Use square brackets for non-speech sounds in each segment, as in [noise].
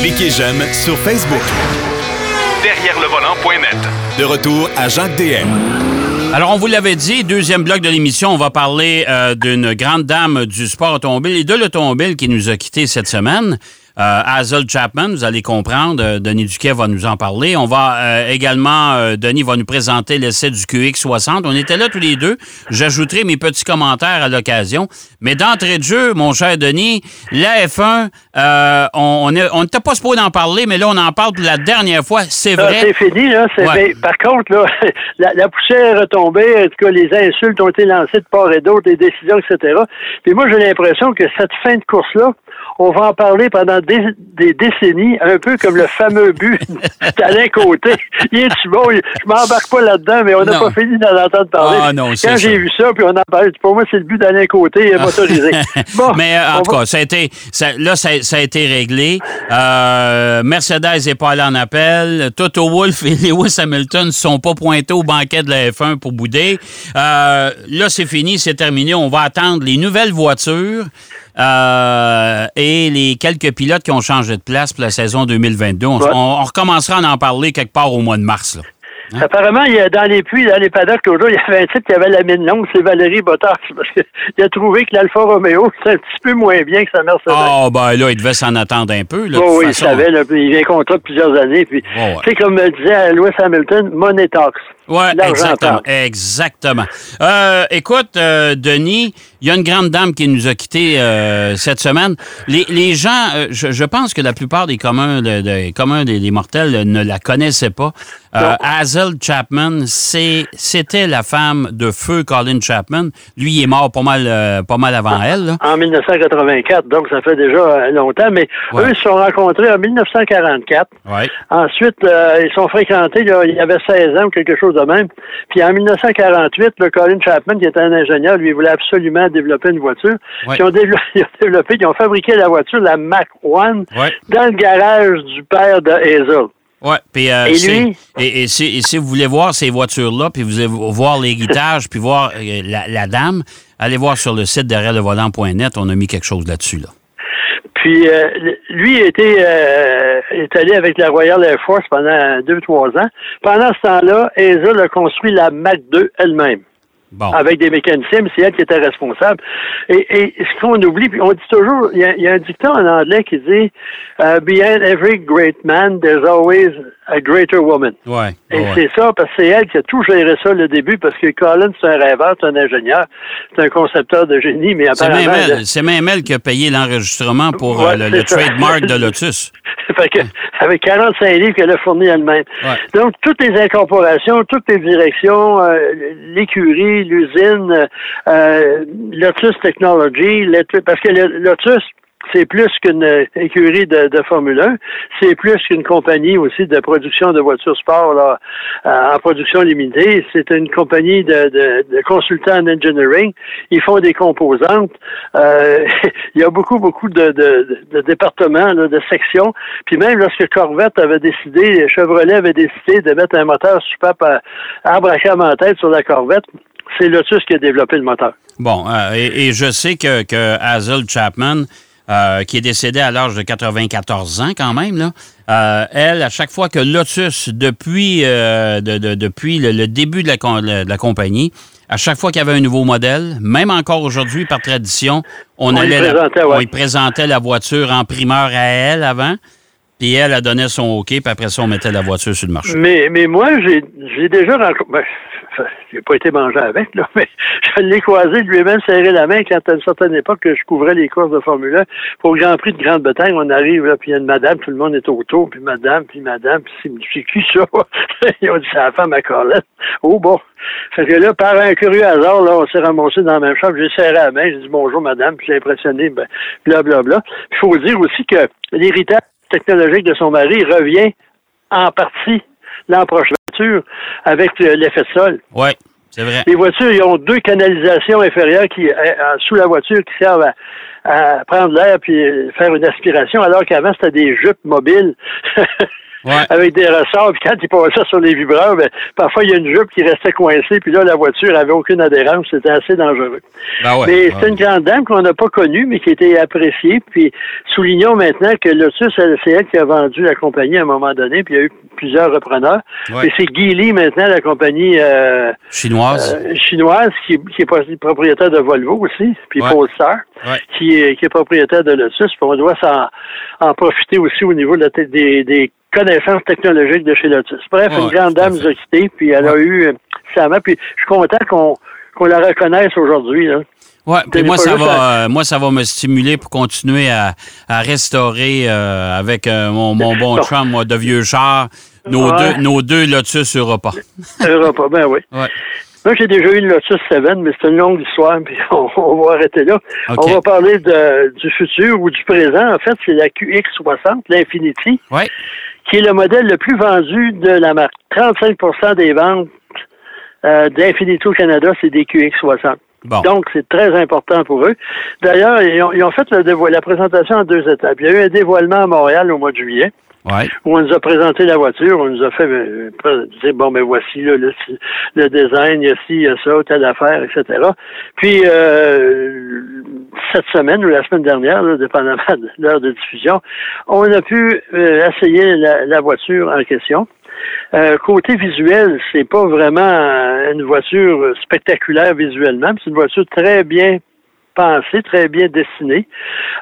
Cliquez j'aime sur Facebook. Derrière le volant.net. De retour à Jacques DM. Alors, on vous l'avait dit, deuxième bloc de l'émission, on va parler euh, d'une grande dame du sport automobile et de l'automobile qui nous a quittés cette semaine. Euh, Hazel Chapman, vous allez comprendre, euh, Denis Duquet va nous en parler. On va euh, également, euh, Denis va nous présenter l'essai du QX60. On était là tous les deux. J'ajouterai mes petits commentaires à l'occasion. Mais d'entrée de jeu, mon cher Denis, la F1, euh, on n'était on était pas supposé en parler, mais là, on en parle pour la dernière fois. C'est Ça, vrai. C'est fini, là. C'est- Ouais. mais par contre, là, [laughs] la, la poussière est retombée. En tout cas, les insultes ont été lancées de part et d'autre, les décisions, etc. Puis moi, j'ai l'impression que cette fin de course-là, on va en parler pendant des, des décennies, un peu comme le fameux but [laughs] d'Alain Côté. Il est-tu bon? Je m'embarque pas là-dedans, mais on n'a pas fini d'en entendre parler. Ah, non, Quand j'ai vu ça, puis on en parlait, pour moi, c'est le but d'Alain Côté motorisé. [laughs] Bon, Mais euh, en tout va- cas, ça a été, ça- là, ça, ça a été réglé. Euh, Mercedes n'est pas allé en appel. Toto Wolff et Lewis Hamilton ne sont pas pointés au banquet de la F1 pour bouder. Euh, là, c'est fini, c'est terminé. On va attendre les nouvelles voitures euh, et les quelques pilotes qui ont changé de place pour la saison 2022. On, Ouais. on- on recommencera à en parler quelque part au mois de mars. là. Hein? Apparemment, il y a, dans les puits, dans les paddocks, l'autre jour, il y avait un type qui avait la mine longue, c'est Valérie Bottas, parce qu'il [laughs] a trouvé que l'Alfa Romeo, c'est un petit peu moins bien que sa Mercedes. Ah, ben là, il devait s'en attendre un peu. là, Oh, oui, il savait, là, il vient contrat de plusieurs années. Puis, ouais. tu sais, comme me disait Lewis Hamilton, money talks. Oui, exactement. Exactement. Euh, écoute, euh, Denis, il y a une grande dame qui nous a quittés euh, cette semaine. Les, les gens, euh, je, je pense que la plupart des communs, de- de- communs des, des mortels ne la connaissaient pas. Euh. Hazel Chapman, c'était la femme de feu Colin Chapman. Lui, il est mort pas mal, euh, pas mal avant elle. là. En 1984, donc ça fait déjà euh, longtemps, mais Ouais. eux ils se sont rencontrés en 1944. Ouais. Ensuite, euh, ils sont fréquentés, là, il avait 16 ans ou quelque chose de même. Puis en 1948, le Colin Chapman, qui était un ingénieur, lui voulait absolument développer une voiture. Ouais. Ils ont, développé, [laughs] ils ont développé, ils ont fabriqué la voiture, la Mac One, Ouais. dans le garage du père de Hazel. Ouais, puis euh, Et lui? et, et si, et si vous voulez voir ces voitures-là, puis vous voulez voir l'héritage, puis voir euh, la, la dame, allez voir sur le site derrière le volant.net, on a mis quelque chose là-dessus. Là. Puis euh, lui était euh, est allé avec la Royal Air Force pendant deux trois ans. Pendant ce temps-là, Hazel a construit la Mac 2 elle-même. Bon. avec des mécaniciens, mais c'est elle qui était responsable. Et, et ce qu'on oublie, puis on dit toujours, il y y a un dicton en anglais qui dit euh, Behind every great man, there's always a greater woman. Ouais. Et ouais. c'est ça, parce que c'est elle qui a tout géré ça le début, parce que Colin, c'est un rêveur, c'est un ingénieur, c'est un concepteur de génie, mais C'est apparemment... même, elle, c'est même elle qui a payé l'enregistrement pour euh, Ouais, le, c'est trademark de Lotus. [laughs] fait que, avec 45 livres qu'elle a fourni elle-même. Donc, toutes les incorporations, toutes les directions, euh, l'écurie, l'usine, euh, euh, Lotus Technology, parce que le- Lotus, c'est plus qu'une écurie de, Formule 1, c'est plus qu'une compagnie aussi de production de voitures sport là, euh, en production limitée. C'est une compagnie de, consultants en engineering. Ils font des composantes. Euh, [laughs] il y a beaucoup, beaucoup de, départements, de sections. Puis même lorsque Corvette avait décidé, Chevrolet avait décidé de mettre un moteur super Abraham en tête sur la Corvette, c'est Lotus qui a développé le moteur. Bon, euh, et, je sais que Hazel Chapman, euh, qui est décédée à l'âge de 94 ans quand même, là, euh, elle, à chaque fois que Lotus, depuis, euh, de- de- depuis le, le début de la, de la compagnie, à chaque fois qu'il y avait un nouveau modèle, même encore aujourd'hui par tradition, on, allait la- présentait, ouais. on y présentait la voiture en primeur à elle avant, puis elle, elle donnait son OK, puis après ça, on mettait la voiture sur le marché. Mais, mais moi, j'ai j'ai déjà rencontré. Ben, j'ai pas été mangé avec, [laughs] mais je l'ai croisé lui-même serré la main quand à une certaine époque que je couvrais les courses de Formule 1. Pour le Grand Prix de Grande-Bretagne, on arrive là, puis il y a une madame, tout le monde est autour, puis madame, puis madame, puis c'est qui ça? [laughs] Ils ont dit c'est la femme à Colette. Oh bon. Fait que là, par un curieux hasard, là, on s'est ramassé dans la même chambre, j'ai serré la main, j'ai dit bonjour madame, puis j'ai impressionné, ben, blablabla. Il faut dire aussi que l'héritage technologique de son mari revient en partie l'an prochain avec le- l'effet de sol. Oui, c'est vrai. Les voitures, ils ont deux canalisations inférieures qui, euh, euh, sous la voiture qui servent à, à prendre l'air puis faire une aspiration, alors qu'avant, c'était des jupes mobiles. [laughs] avec des ressorts. Puis quand il passait sur les vibreurs, ben, parfois il y a une jupe qui restait coincée, puis là, la voiture avait aucune adhérence. C'était assez dangereux. Ben mais c'est une grande dame qu'on n'a pas connue, mais qui était appréciée. Puis soulignons maintenant que Lotus, c'est elle qui a vendu la compagnie à un moment donné, puis il y a eu plusieurs repreneurs. Et c'est Geely maintenant, la compagnie euh, chinoise, euh, chinoise qui, est propriétaire de Volvo aussi, puis Polestar, qui, est, qui est propriétaire de Lotus. Puis on doit s'en en profiter aussi au niveau de la, des, des connaissances technologiques de chez Lotus. Bref, une grande dame nous a quittés, puis elle a eu euh, main, puis je suis content qu'on qu'on la reconnaisse aujourd'hui. Oui, puis moi ça va, euh, moi ça va me stimuler pour continuer à, à restaurer euh, avec mon, mon, bon chum moi, de vieux char nos deux nos deux Lotus Europa. Europa, ben oui. Ouais. Moi, j'ai déjà eu une Lotus 7, mais c'est une longue histoire, [laughs] puis on, va arrêter là. On va parler de, du futur ou du présent. En fait, c'est la QX60, l'Infinity, qui est le modèle le plus vendu de la marque. 35% des ventes euh, d'Infinity au Canada, c'est des QX60. Donc, c'est très important pour eux. D'ailleurs, ils, ont, fait la présentation en deux étapes. Il y a eu un dévoilement à Montréal au mois de juillet. Où on nous a présenté la voiture, on nous a fait euh, dire bon ben voici le, le, design, il y a ci, il y a ça, telle affaire, etc. Puis euh, cette semaine ou la semaine dernière, dépendamment de l'heure de diffusion, on a pu euh, essayer la, voiture en question. côté visuel, c'est pas vraiment une voiture spectaculaire visuellement, c'est une voiture très bien pensée, très bien dessinée.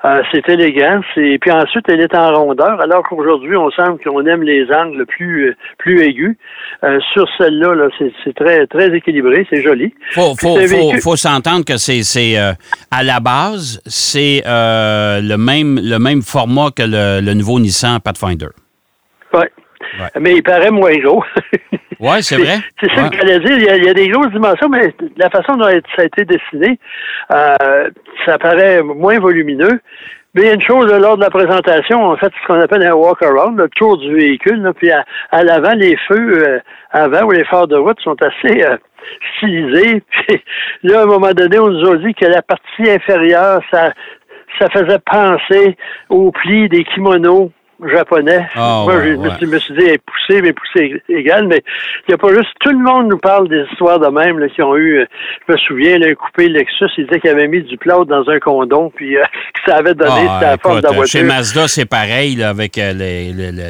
Euh, c'est élégant. Puis ensuite elle est en rondeur, alors qu'aujourd'hui on semble qu'on aime les angles plus plus aigus. Euh, sur celle-là, -là, c'est très très équilibré, c'est joli. Faut faut, faut, s'entendre que c'est c'est euh, à la base c'est le même le même format que le, le nouveau Nissan Pathfinder. Oui. Mais il paraît moins gros. [laughs] oui, c'est vrai. C'est ça que j'allais dire. Il y, a, des grosses dimensions, mais la façon dont ça a été dessiné, euh, ça paraît moins volumineux. Mais il y a une chose lors de la présentation, en fait, ce qu'on appelle un walk-around, le tour du véhicule. puis à, l'avant, les feux euh, avant ou les phares de route sont assez euh, stylisés. [laughs] Puis là, à un moment donné, on nous a dit que la partie inférieure, ça, ça faisait penser aux plis des kimonos japonais. Ah, Moi, je, me suis dit, poussé, mais poussé égal, mais il n'y a pas juste, tout le monde nous parle des histoires de même, là, qui ont eu, euh, je me souviens, là, un coupé Lexus, il disait qu'il avait mis du plâtre dans un condom, puis euh, [laughs] que ça avait donné, ah, c'était la forme de la voiture. Chez Mazda, c'est pareil, là, avec euh, les, les, les,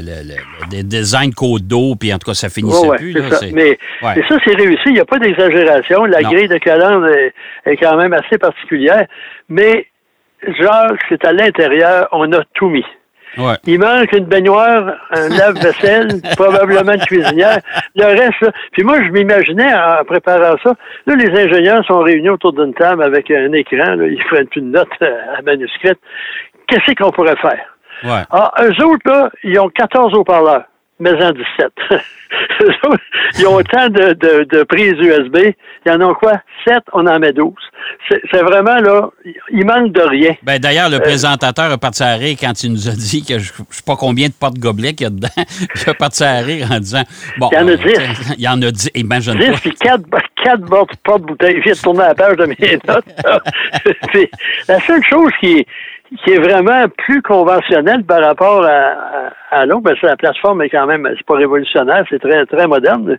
les, designs côte d'eau, puis en tout cas, ça finissait plus. Là, ça. Mais, mais, ça, c'est réussi, il n'y a pas d'exagération. La grille de calandre est, est quand même assez particulière, mais genre, c'est à l'intérieur, on a tout mis. Il manque une baignoire, un lave-vaisselle, [laughs] probablement une cuisinière. Le reste, puis moi, je m'imaginais en préparant ça, là, les ingénieurs sont réunis autour d'une table avec un écran, là, ils prennent une note euh, à manuscrite. Qu'est-ce qu'on pourrait faire? Ouais. Ah, eux autres, là, ils ont 14 haut-parleurs mais en 17. [laughs] Ils ont autant de, de, de, prises USB. Il y en a quoi? 7, on en met 12. C'est vraiment, là, il manque de rien. Ben, D'ailleurs, le euh, présentateur a parti à rire quand il nous a dit que je ne sais pas combien de porte-gobelets qu'il y a dedans. [laughs] il a parti à rire en disant... Bon, il y en a 10. Euh, il y en a 10. Imagine 10, puis 4, 4 porte-bouteilles. Je viens de tourner la page de mes notes. [laughs] la seule chose qui est qui est vraiment plus conventionnel par rapport à, à, l'autre, ben, la plateforme est quand même, c'est pas révolutionnaire, c'est très, très moderne.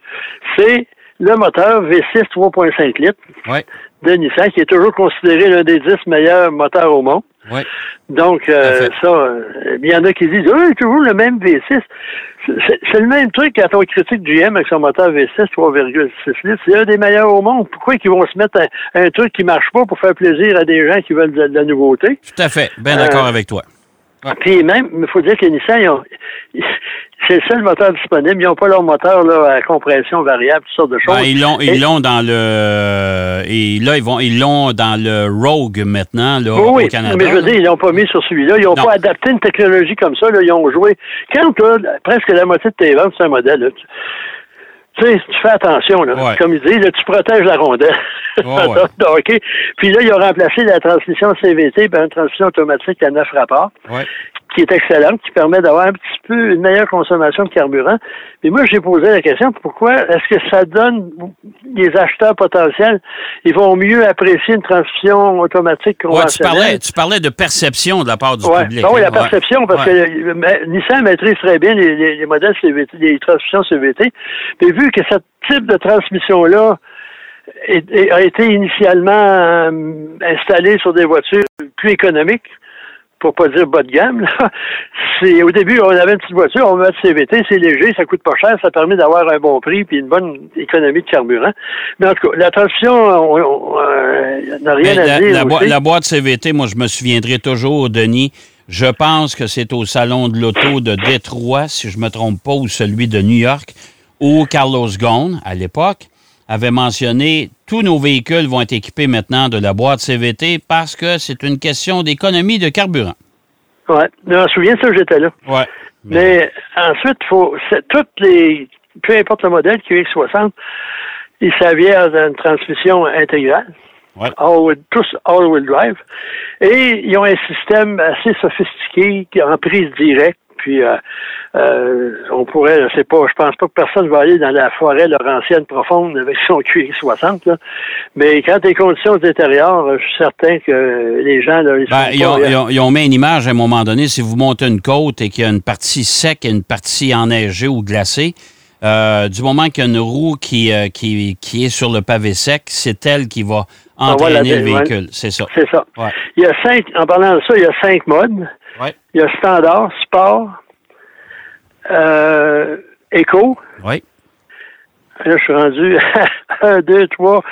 C'est le moteur V6 3.5 litres de Nissan, qui est toujours considéré l'un des 10 meilleurs moteurs au monde. Donc, euh, ça, euh, il y en a qui disent, oh, toujours le même V6. C'est le même truc quand on critique GM avec son moteur V6 3,6 litres. C'est un des meilleurs au monde. Pourquoi ils vont se mettre un, truc qui marche pas pour faire plaisir à des gens qui veulent de, la nouveauté? Tout à fait. Bien d'accord euh, avec toi. Puis même, il faut dire que Nissan, [laughs] c'est le seul moteur disponible. Ils n'ont pas leur moteur là, à compression variable, toutes sortes de choses. Ben, ils l'ont, ils l'ont dans le, et là ils vont, ils l'ont dans le Rogue maintenant là, oui, au Canada. Mais je veux dire, ils l'ont pas mis sur celui-là. Ils n'ont pas adapté une technologie comme ça. Là. Ils ont joué. Quand presque la moitié de tes ventes, c'est un modèle. Là, tu sais, tu fais attention, là. Comme ils disent, tu protèges la rondelle. [laughs] OK. Puis là, ils ont remplacé la transmission CVT par une transmission automatique à neuf rapports, qui est excellente, qui permet d'avoir un petit peu une meilleure consommation de carburant. Mais moi, j'ai posé la question, pourquoi est-ce que ça donne les acheteurs potentiels, ils vont mieux apprécier une transmission automatique conventionnelle? tu, parlais, de perception de la part du public. oui, la perception, parce que Nissan maîtrise très bien les, modèles CVT, les transmissions CVT. Mais vu que ce type de transmission-là a été initialement euh, installé sur des voitures plus économiques, pour pas dire bas de gamme. [laughs] C'est au début, on avait une petite voiture, on met CVT, c'est léger, ça coûte pas cher, ça permet d'avoir un bon prix puis une bonne économie de carburant. Mais en tout cas, la transmission, on euh, n'a rien à dire. La, la, boîte CVT, moi, je me souviendrai toujours, Denis. Je pense que c'est au salon de l'auto de Détroit, si je me trompe pas, ou celui de New York, où Carlos Ghosn, à l'époque, avait mentionné tous nos véhicules vont être équipés maintenant de la boîte CVT parce que c'est une question d'économie de carburant. Oui, je me souviens de ça, j'étais là. Ouais. Mais, ensuite, faut toutes les peu importe le modèle QX60, il s'avère d'une transmission intégrale. Ouais. tous all-wheel drive. Et ils ont un système assez sophistiqué en prise directe puis euh, euh, on pourrait, je sais pas, je pense pas que personne va aller dans la forêt laurentienne profonde avec [laughs] son QX60, là. mais quand les conditions d'intérieur, je suis certain que les gens... Là, ils, ben, ils, ont, mis une image à un moment donné, si vous montez une côte et qu'il y a une partie sec et une partie enneigée ou glacée, euh, du moment qu'il y a une roue qui, qui, qui, est sur le pavé sec, c'est elle qui va entraîner le véhicule. C'est ça. C'est ça. Il y a cinq, en parlant de ça, il y a cinq modes. Il y a standard, sport, euh, éco. Oui. Là, je suis rendu [laughs] un, deux, trois.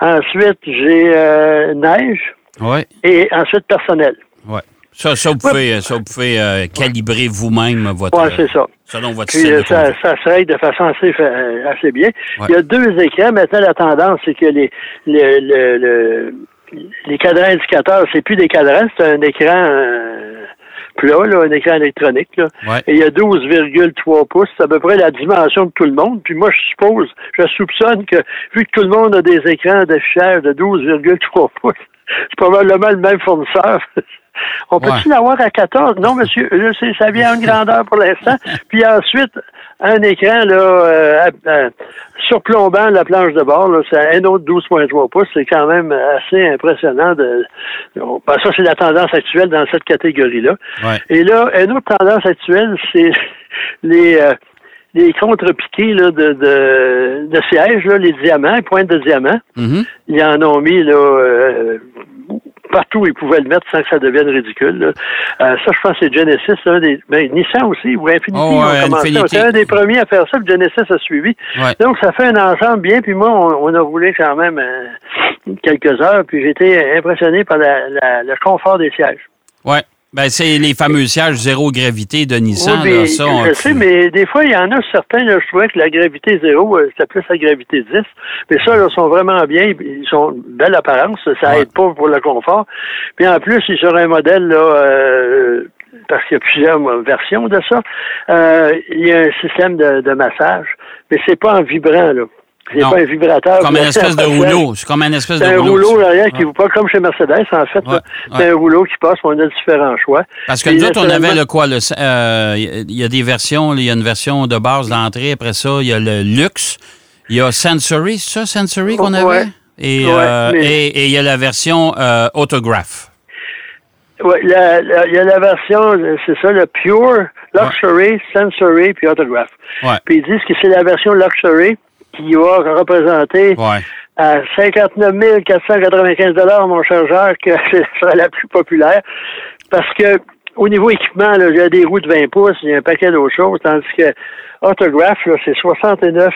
Ensuite, j'ai euh, neige. Oui. Et ensuite, personnel. Oui. Ça, ça, vous pouvez, ça, vous pouvez euh, calibrer vous-même votre. Oui, c'est ça. Selon votre Puis, de ça, ça, se règle de façon assez, assez bien. Il y a deux écrans. Maintenant, la tendance, c'est que les, le, le, les cadrans indicateurs, c'est plus des cadrans, c'est un écran plat, là, un écran électronique. Là. Et il y a 12,3 pouces. C'est à peu près la dimension de tout le monde. Puis moi, je suppose, je soupçonne que vu que tout le monde a des écrans d'affichage de 12,3 pouces, [laughs] c'est probablement le même fournisseur. On peut-tu l'avoir à 14? Non, [laughs] monsieur, ça vient à une grandeur pour l'instant. Puis ensuite, un écran là, euh, euh, surplombant la planche de bord, c'est un autre 12.3 pouces. C'est quand même assez impressionnant. De, ben, ça, c'est la tendance actuelle dans cette catégorie-là. Et là, une autre tendance actuelle, c'est les... Euh, les contre-piqués de, de, de sièges, là, les diamants, les pointes de diamants. Mm-hmm. Ils en ont mis là, euh, partout où ils pouvaient le mettre sans que ça devienne ridicule. Euh, ça, je pense que c'est Genesis, un des, ben, Nissan aussi, ou Infinity oh, était un des premiers à faire ça, puis Genesis a suivi. Donc, ça fait un ensemble bien, puis moi, on, a roulé quand même euh, quelques heures, puis j'ai été impressionné par la, le confort des sièges. Ouais. Ben, c'est les fameux sièges zéro gravité de Nissan. Oui, ça, je sais, mais des fois, il y en a certains, là, je trouvais que la gravité zéro, euh, c'était plus la gravité 10. Mais ça, là, sont vraiment bien. Ils sont belle apparence. Ça aide pas pour le confort. Puis en plus, ils sur un modèle, là, euh, parce qu'il y a plusieurs versions de ça, euh, il y a un système de, de massage. Mais c'est pas en vibrant, là. C'est pas un vibrateur. Comme une espèce de rouleau. C'est comme une espèce de rouleau. C'est un rouleau derrière qui vous pas comme chez Mercedes, en fait. C'est un rouleau qui passe, on a différents choix. Parce que nous autres, on avait le quoi? Il euh, y a des versions, il y a une version de base d'entrée, après ça, il y a le luxe, il y a Sensory, c'est ça, Sensory qu'on avait? Et euh, il y a la version euh, Autograph. Oui, il y a la version, c'est ça, le Pure, Luxury, Sensory, puis Autograph. Puis ils disent que c'est la version Luxury qui va représenter à 59 495 mon chargeur, que [laughs] c'est la plus populaire. Parce que au niveau équipement, il y a des roues de 20 pouces, il y a un paquet d'autres choses, tandis que Autograph, c'est 69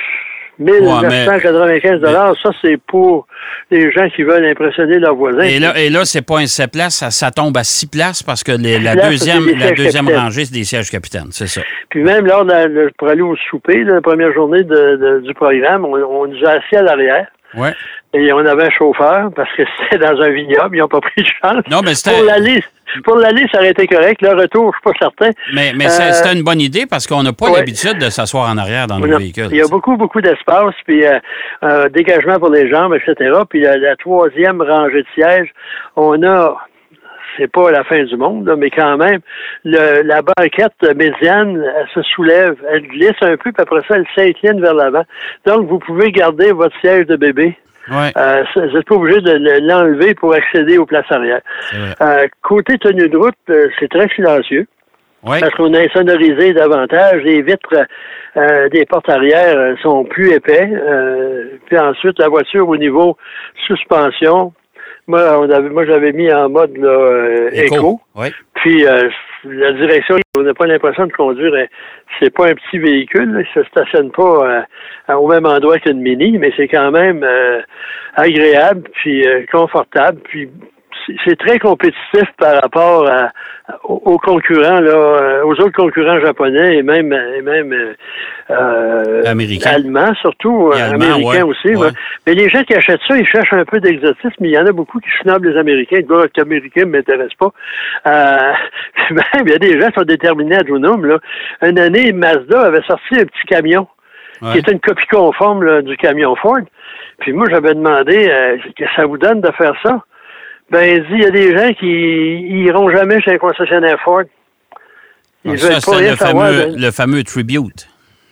1995 dollars, ça c'est pour les gens qui veulent impressionner leurs voisins. Et là, et là, c'est pas un 7 places, ça, tombe à 6 places parce que la deuxième, la deuxième rangée, c'est des sièges capitaines, c'est ça. Puis même lors de, pour aller au souper, la première journée du programme, on, on nous a assis à l'arrière. Ouais. Et on avait un chauffeur parce que [laughs] c'était dans un vignoble, ils n'ont pas pris de chance. Non, mais c'était. Pour l'aller, pour l'aller, ça aurait été correct. Le retour, je suis pas certain. Mais, mais c'était euh, une bonne idée parce qu'on n'a pas l'habitude de s'asseoir en arrière dans nos véhicules. Il y a beaucoup, beaucoup d'espace, puis euh, euh, dégagement pour les jambes, etc. Puis la, troisième rangée de sièges, on a c'est pas la fin du monde, mais quand même, le, la banquette médiane, elle se soulève, elle glisse un peu, puis après ça, elle s'incline vers l'avant. Donc, vous pouvez garder votre siège de bébé. Ouais. Euh, vous n'êtes pas obligé de l'enlever pour accéder aux places arrière. Euh, côté tenue de route, euh, c'est très silencieux. Ouais. Parce qu'on a insonorisé davantage. Les vitres euh, des portes arrière euh, sont plus épais. Euh, puis ensuite, la voiture au niveau suspension, moi, on avait, moi j'avais mis en mode là, euh, éco. Ouais. Puis euh, la direction, on n'a pas l'impression de conduire. euh, C'est pas un petit véhicule, là, il se stationne pas euh, au même endroit qu'une mini, mais c'est quand même euh, agréable, puis euh, confortable, puis c'est- très compétitif par rapport à- aux, concurrents, là, euh, aux autres concurrents japonais et même, et même euh, euh, Américains. allemands, surtout américains ouais, aussi. ouais. ouais. Mais les gens qui achètent ça, ils cherchent un peu d'exotisme. Il y en a beaucoup qui snobent les Américains. Le gars américain ne m'intéresse pas. Euh, même, [laughs] il y a des gens qui sont déterminés à Junum. Là. Une année, Mazda avait sorti un petit camion qui était une copie conforme là, du camion Ford. Puis moi, j'avais demandé euh, que ça vous donne de faire ça? Ben, il dit, il y a des gens qui iront jamais chez un concessionnaire Ford. Ils Donc, veulent Ah, ça, pas c'est rien le savoir. fameux, de- le fameux Tribute.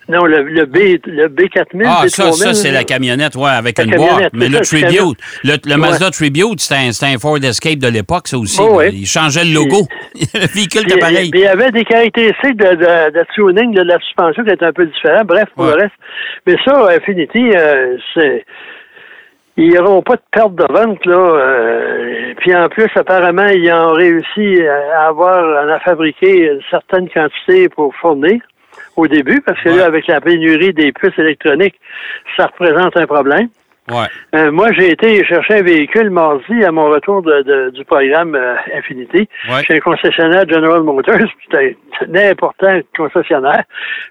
Non, le, le B, le B4000, Ah, B3000. ça, ça c'est la camionnette, ouais, avec une boîte. Mais le Tribute, le, le Ouais. Mazda Tribute, c'était un, Ford Escape de l'époque, ça aussi. Oh, ouais. Il changeait le logo. le [laughs] véhicule était pareil. il y avait des caractéristiques de, de, de tuning de la suspension qui étaient un peu différentes. Bref, pour Ouais. le reste. Mais ça, Infinity, euh, c'est. Ils n'auront pas de perte de vente, là. euh, puis en plus, apparemment, ils ont réussi à avoir, à fabriquer une certaine quantité pour fournir au début, parce que Ouais. là, avec la pénurie des puces électroniques, ça représente un problème. Ouais. Euh, moi, j'ai été chercher un véhicule mardi à mon retour de, de- du programme euh, Infinity. Ouais. Chez un concessionnaire General Motors, [laughs] c'était un important concessionnaire.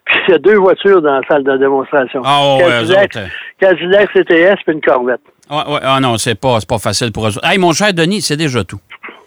Puis il y a deux voitures dans la salle de démonstration. Ah, ouais, eux Cadillac, autres, euh. Cadillac CTS puis une Corvette. Ouais, ouais. Ah non, c'est pas, c'est pas facile pour eux. Hey, mon cher Denis, c'est déjà tout.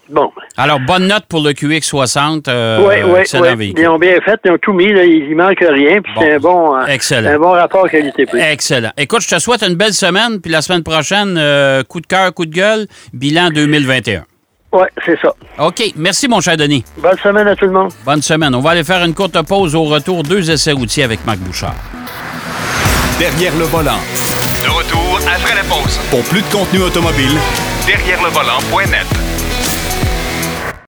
Bon. Alors, bonne note pour le QX60. Euh, oui, oui, oui. Ils ont bien fait, ils ont tout mis, là, il, il manque rien, puis Bon. c'est un bon, euh, Excellent. un bon rapport qualité-prix. Excellent. Écoute, je te souhaite une belle semaine, puis la semaine prochaine, euh, coup de cœur, coup de gueule, bilan 2021. Oui, c'est ça. OK. Merci, mon cher Denis. Bonne semaine à tout le monde. Bonne semaine. On va aller faire une courte pause au retour. Deux essais routiers avec Marc Bouchard. Derrière le volant. Pour plus de contenu automobile, Derrière le.